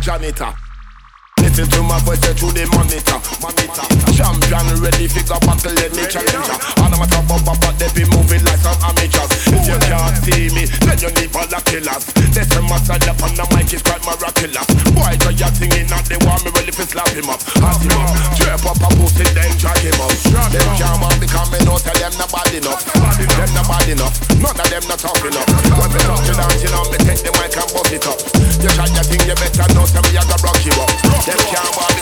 janitor. Listen to my voice through the monitor. monitor. Champion ready, figure battle any challenger. All of my top up, but they be moving like some amateurs. If you can't see me, then you need all the killers. This time I side up on the mic is quite miraculous. Boy, do you singing out they want me ready to slap him up. Hot him up, drip up a pussy, then drag him up. Them can't them not bad enough. Them not bad enough, none of them not tough enough. When me talk to dance, you know, me take the mic and bust it up. You try your thing, you better know some me I got rock you up. Them can't want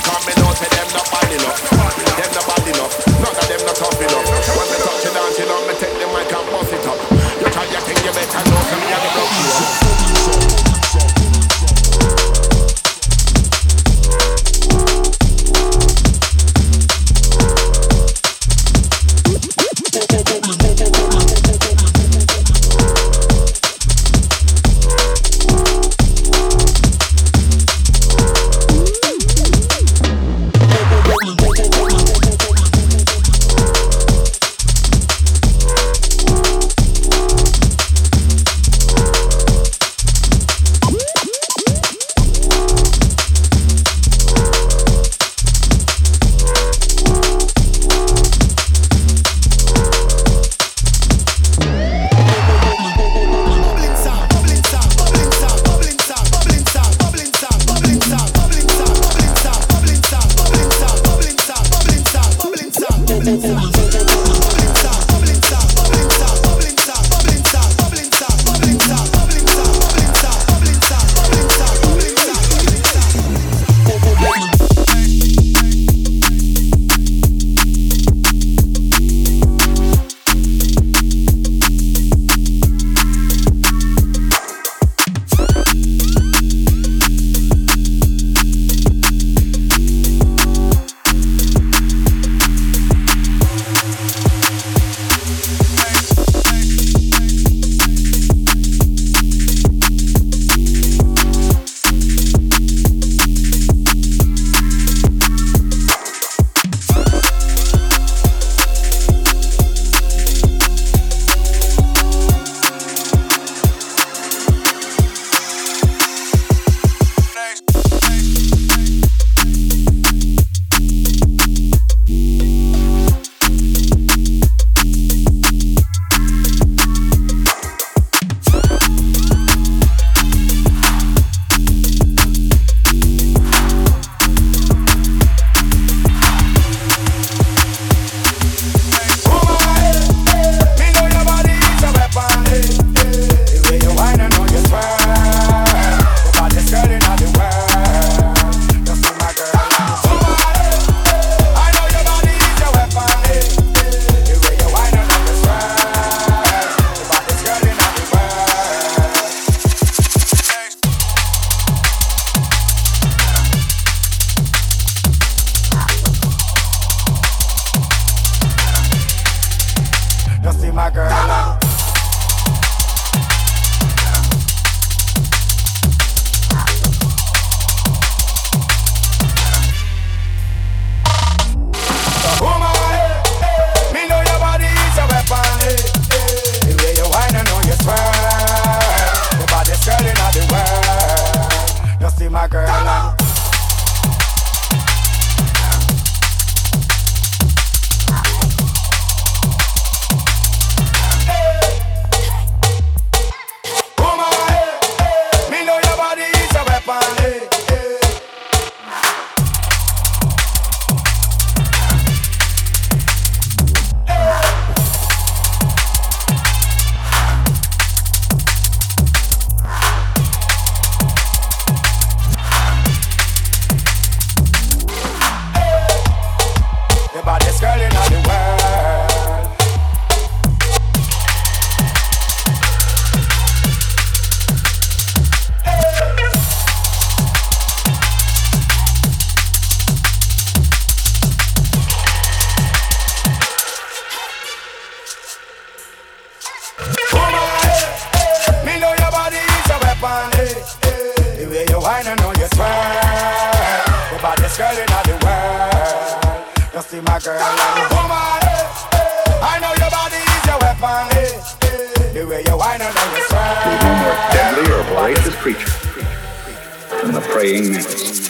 my girl woman. Eh. I know your body is your weapon. Eh. The way you wine and you swear. No more deadly or voracious creature than the praying mantis.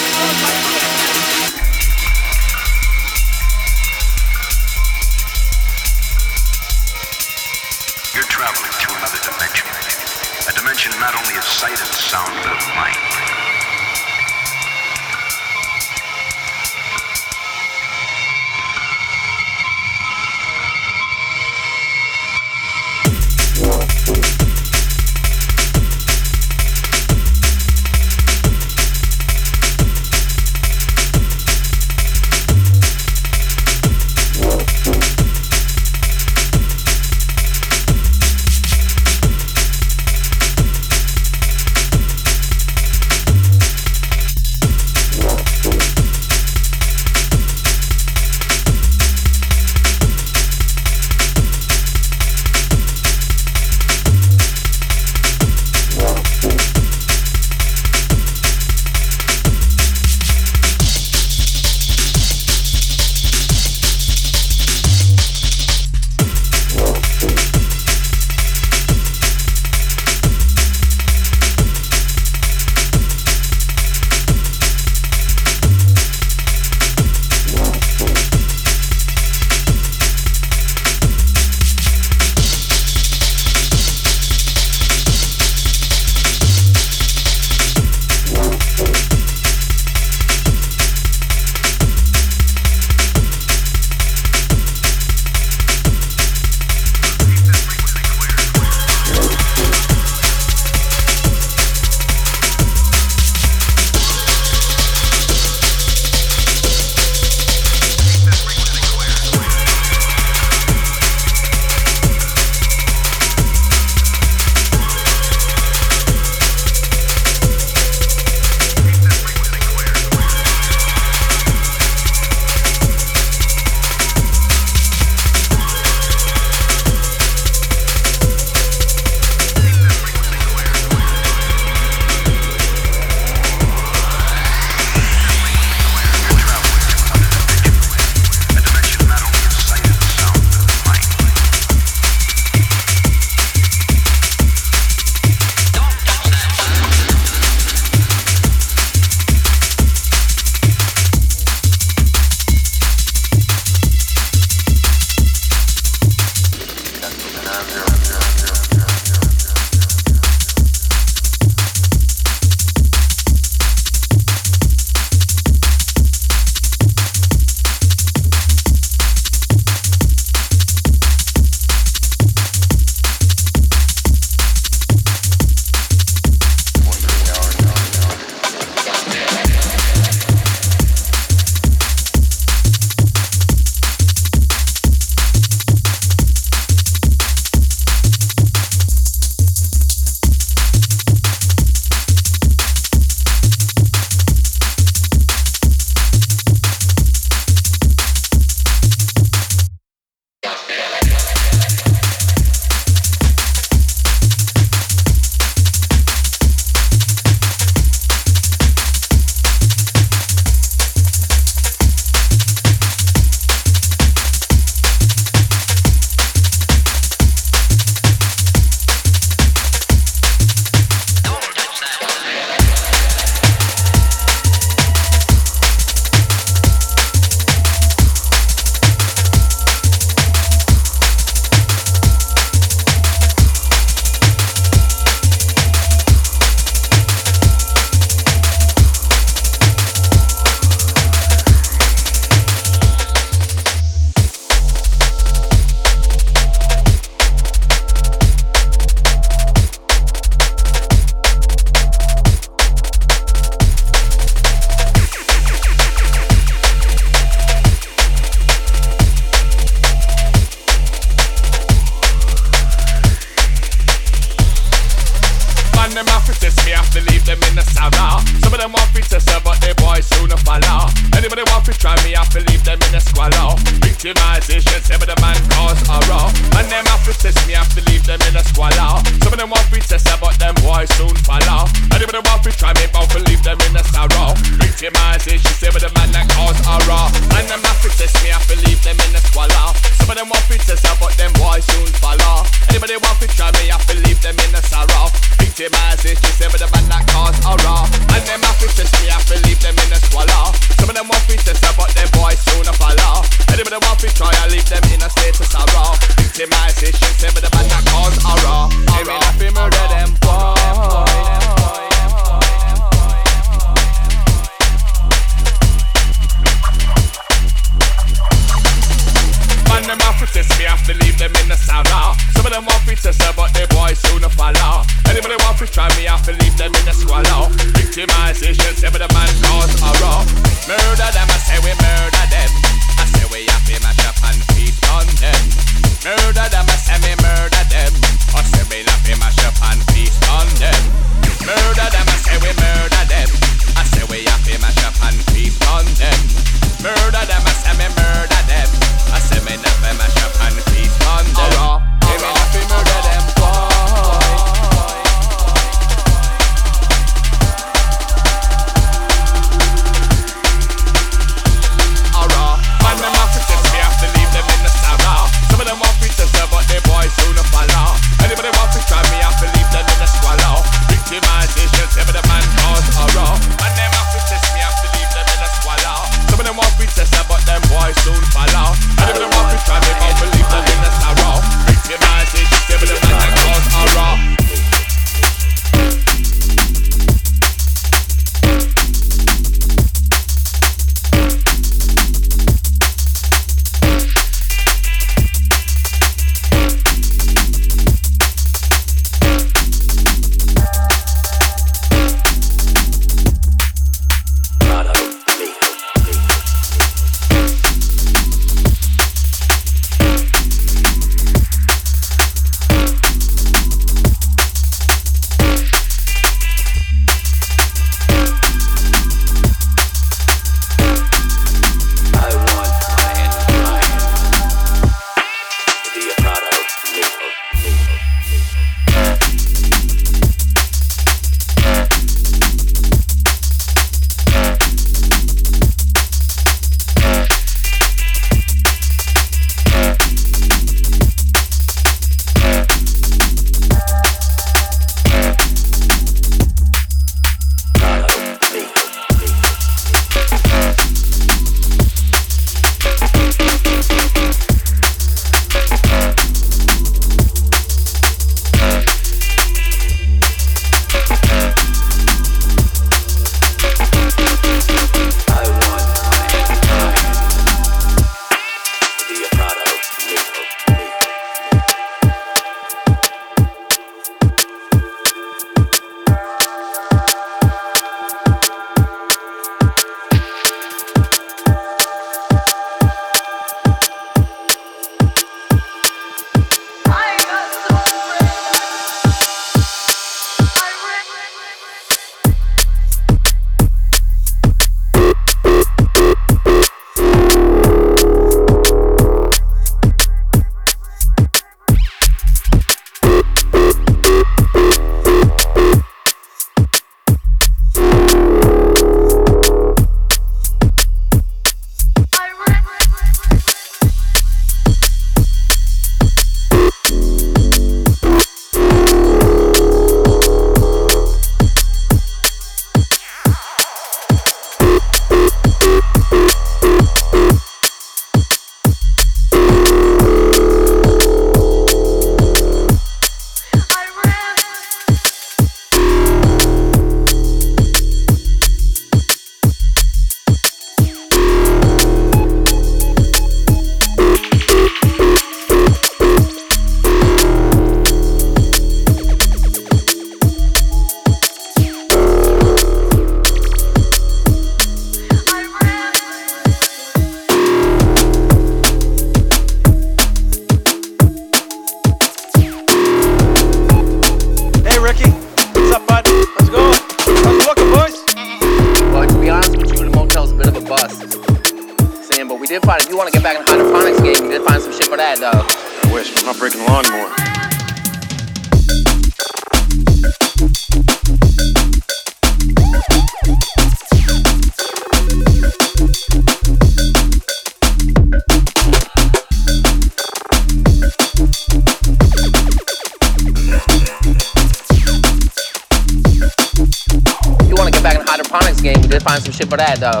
find some shit for that though.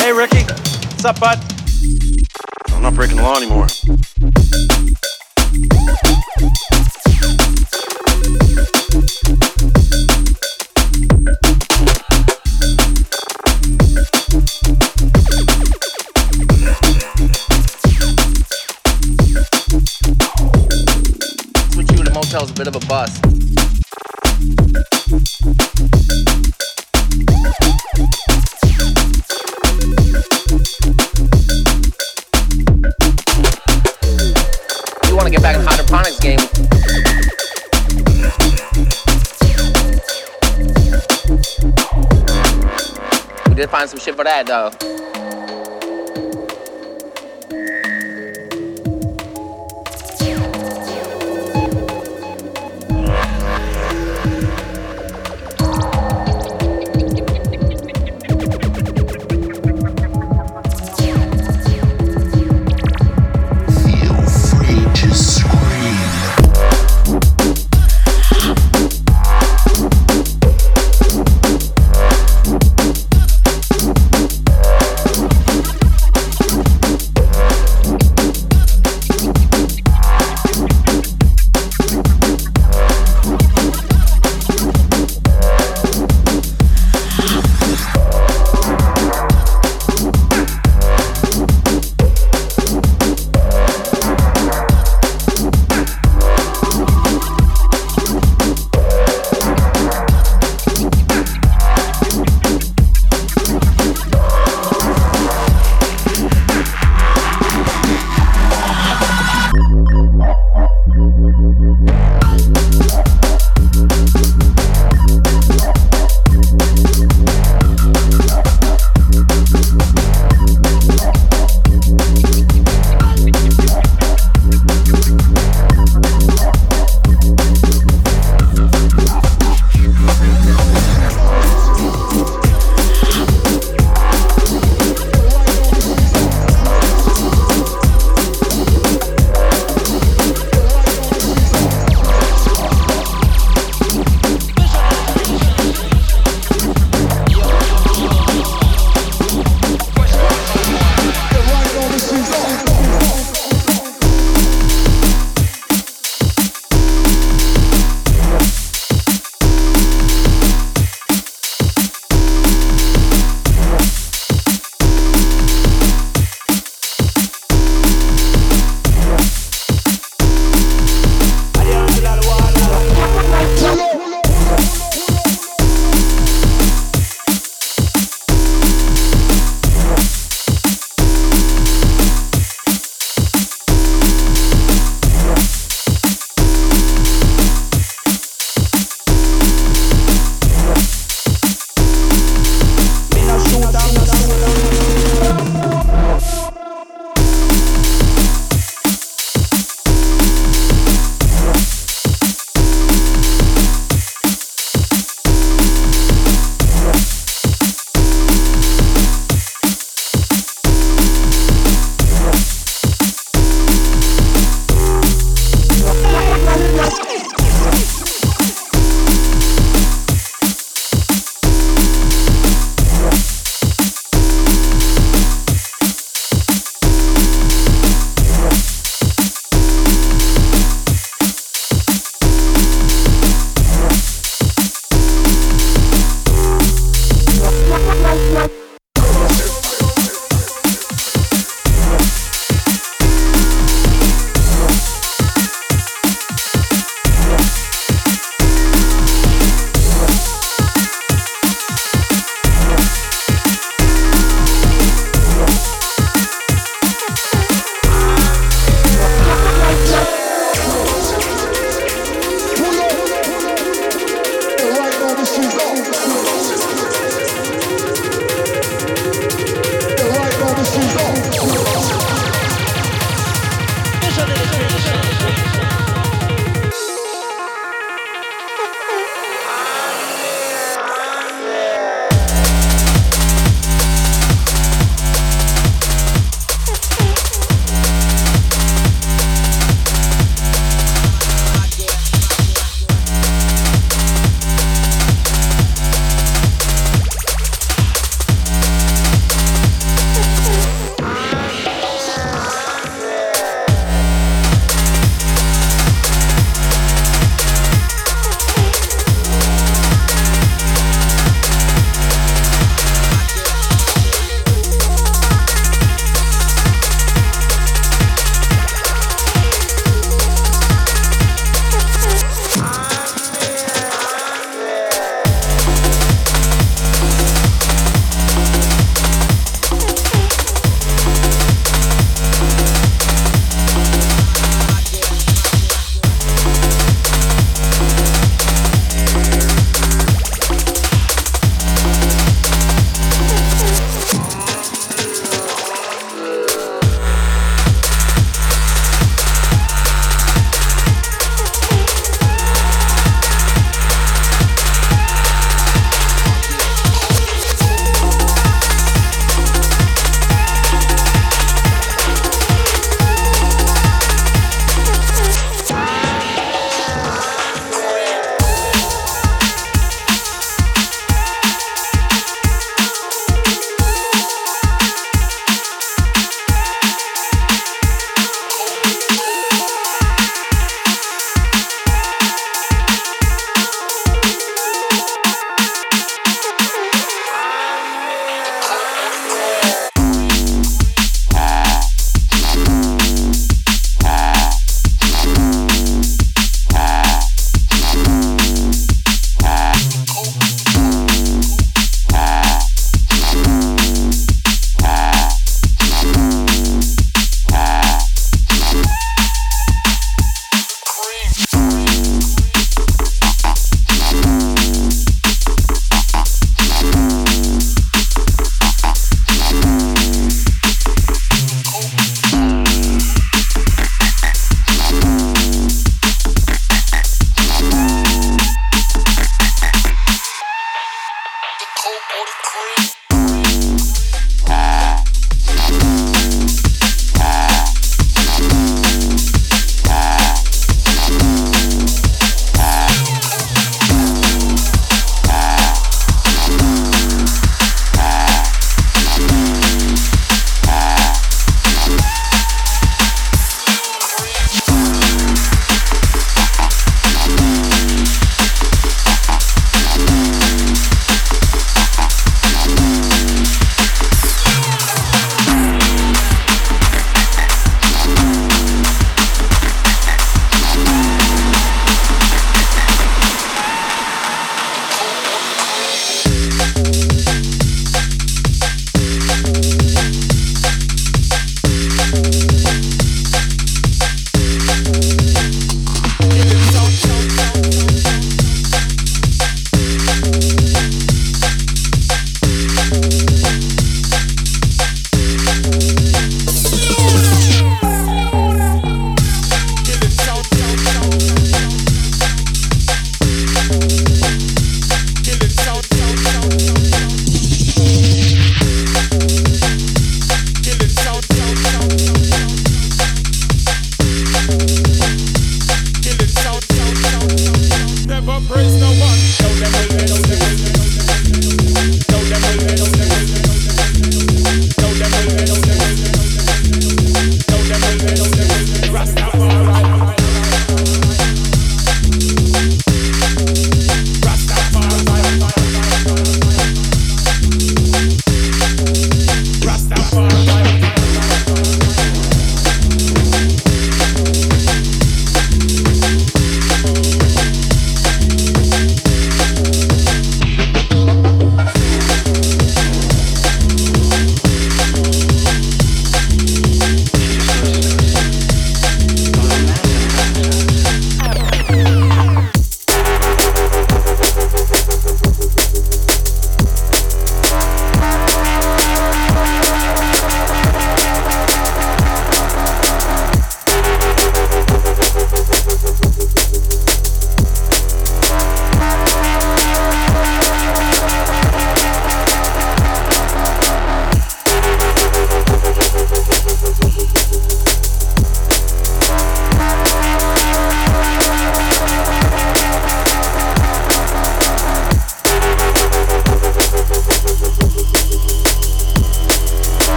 Hey Ricky, what's up, bud? I'm not breaking the law anymore. that though.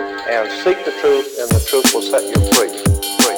and seek the truth, and the truth will set you free. free.